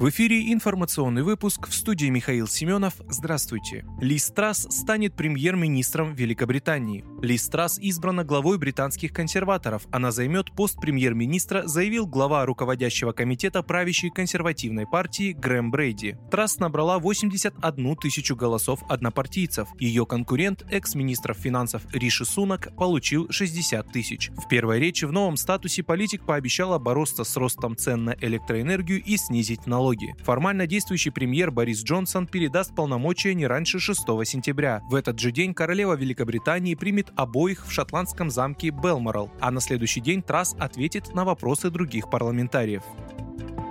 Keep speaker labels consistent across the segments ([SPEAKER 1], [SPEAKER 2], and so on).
[SPEAKER 1] В эфире информационный выпуск в студии Михаил Семенов. Здравствуйте. Ли Страс станет премьер-министром Великобритании. Ли Страс избрана главой британских консерваторов. Она займет пост премьер-министра, заявил глава руководящего комитета правящей консервативной партии Грэм Брейди. Трасс набрала 81 тысячу голосов однопартийцев. Ее конкурент, экс-министр финансов Риши Сунак, получил 60 тысяч. В первой речи в новом статусе политик пообещала бороться с ростом цен на электроэнергию и снизить налоги. Формально действующий премьер Борис Джонсон передаст полномочия не раньше 6 сентября. В этот же день королева Великобритании примет обоих в шотландском замке Белморал, а на следующий день Трасс ответит на вопросы других парламентариев.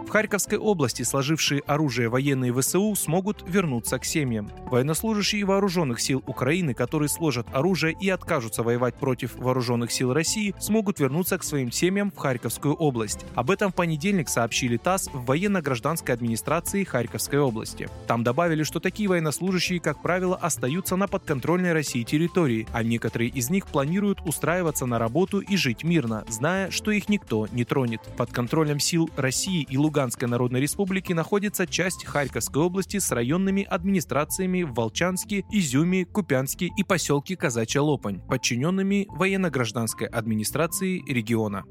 [SPEAKER 1] В Харьковской области сложившие оружие военные ВСУ смогут вернуться к семьям. Военнослужащие вооруженных сил Украины, которые сложат оружие и откажутся воевать против вооруженных сил России, смогут вернуться к своим семьям в Харьковскую область. Об этом в понедельник сообщили ТАСС в военно-гражданской администрации Харьковской области. Там добавили, что такие военнослужащие, как правило, остаются на подконтрольной России территории, а некоторые из них планируют устраиваться на работу и жить мирно, зная, что их никто не тронет. Под контролем сил России и Луганской Луганской Народной Республики находится часть Харьковской области с районными администрациями в Волчанске, Изюме, Купянске и поселке Казачья Лопань, подчиненными военно-гражданской администрации региона.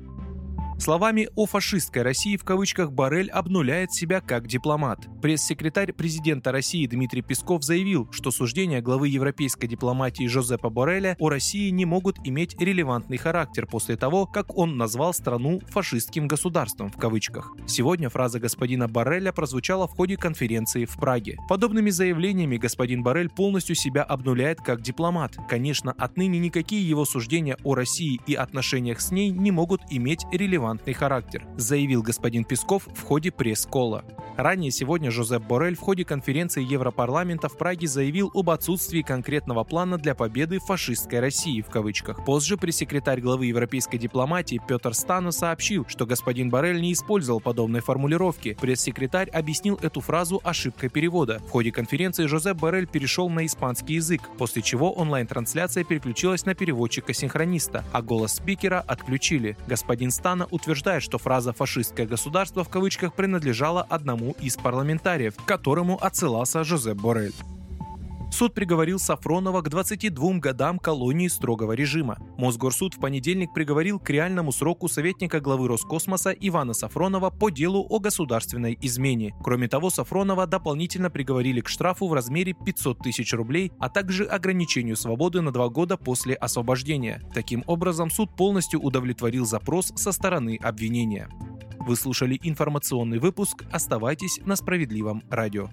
[SPEAKER 1] Словами о фашистской России в кавычках Барель обнуляет себя как дипломат. Пресс-секретарь президента России Дмитрий Песков заявил, что суждения главы европейской дипломатии Жозепа Бореля о России не могут иметь релевантный характер после того, как он назвал страну фашистским государством в кавычках. Сегодня фраза господина Барреля прозвучала в ходе конференции в Праге. Подобными заявлениями господин Барель полностью себя обнуляет как дипломат. Конечно, отныне никакие его суждения о России и отношениях с ней не могут иметь релевантный релевантный характер, заявил господин Песков в ходе пресс-кола. Ранее сегодня Жозеп Борель в ходе конференции Европарламента в Праге заявил об отсутствии конкретного плана для победы фашистской России в кавычках. Позже пресс-секретарь главы европейской дипломатии Петр Стану сообщил, что господин Борель не использовал подобной формулировки. Пресс-секретарь объяснил эту фразу ошибкой перевода. В ходе конференции Жозеп Борель перешел на испанский язык, после чего онлайн-трансляция переключилась на переводчика-синхрониста, а голос спикера отключили. Господин Стана утверждает, что фраза «фашистское государство» в кавычках принадлежала одному из парламентариев, к которому отсылался Жозеп Борель. Суд приговорил Сафронова к 22 годам колонии строгого режима. Мосгорсуд в понедельник приговорил к реальному сроку советника главы Роскосмоса Ивана Сафронова по делу о государственной измене. Кроме того, Сафронова дополнительно приговорили к штрафу в размере 500 тысяч рублей, а также ограничению свободы на два года после освобождения. Таким образом, суд полностью удовлетворил запрос со стороны обвинения. Вы слушали информационный выпуск. Оставайтесь на справедливом радио.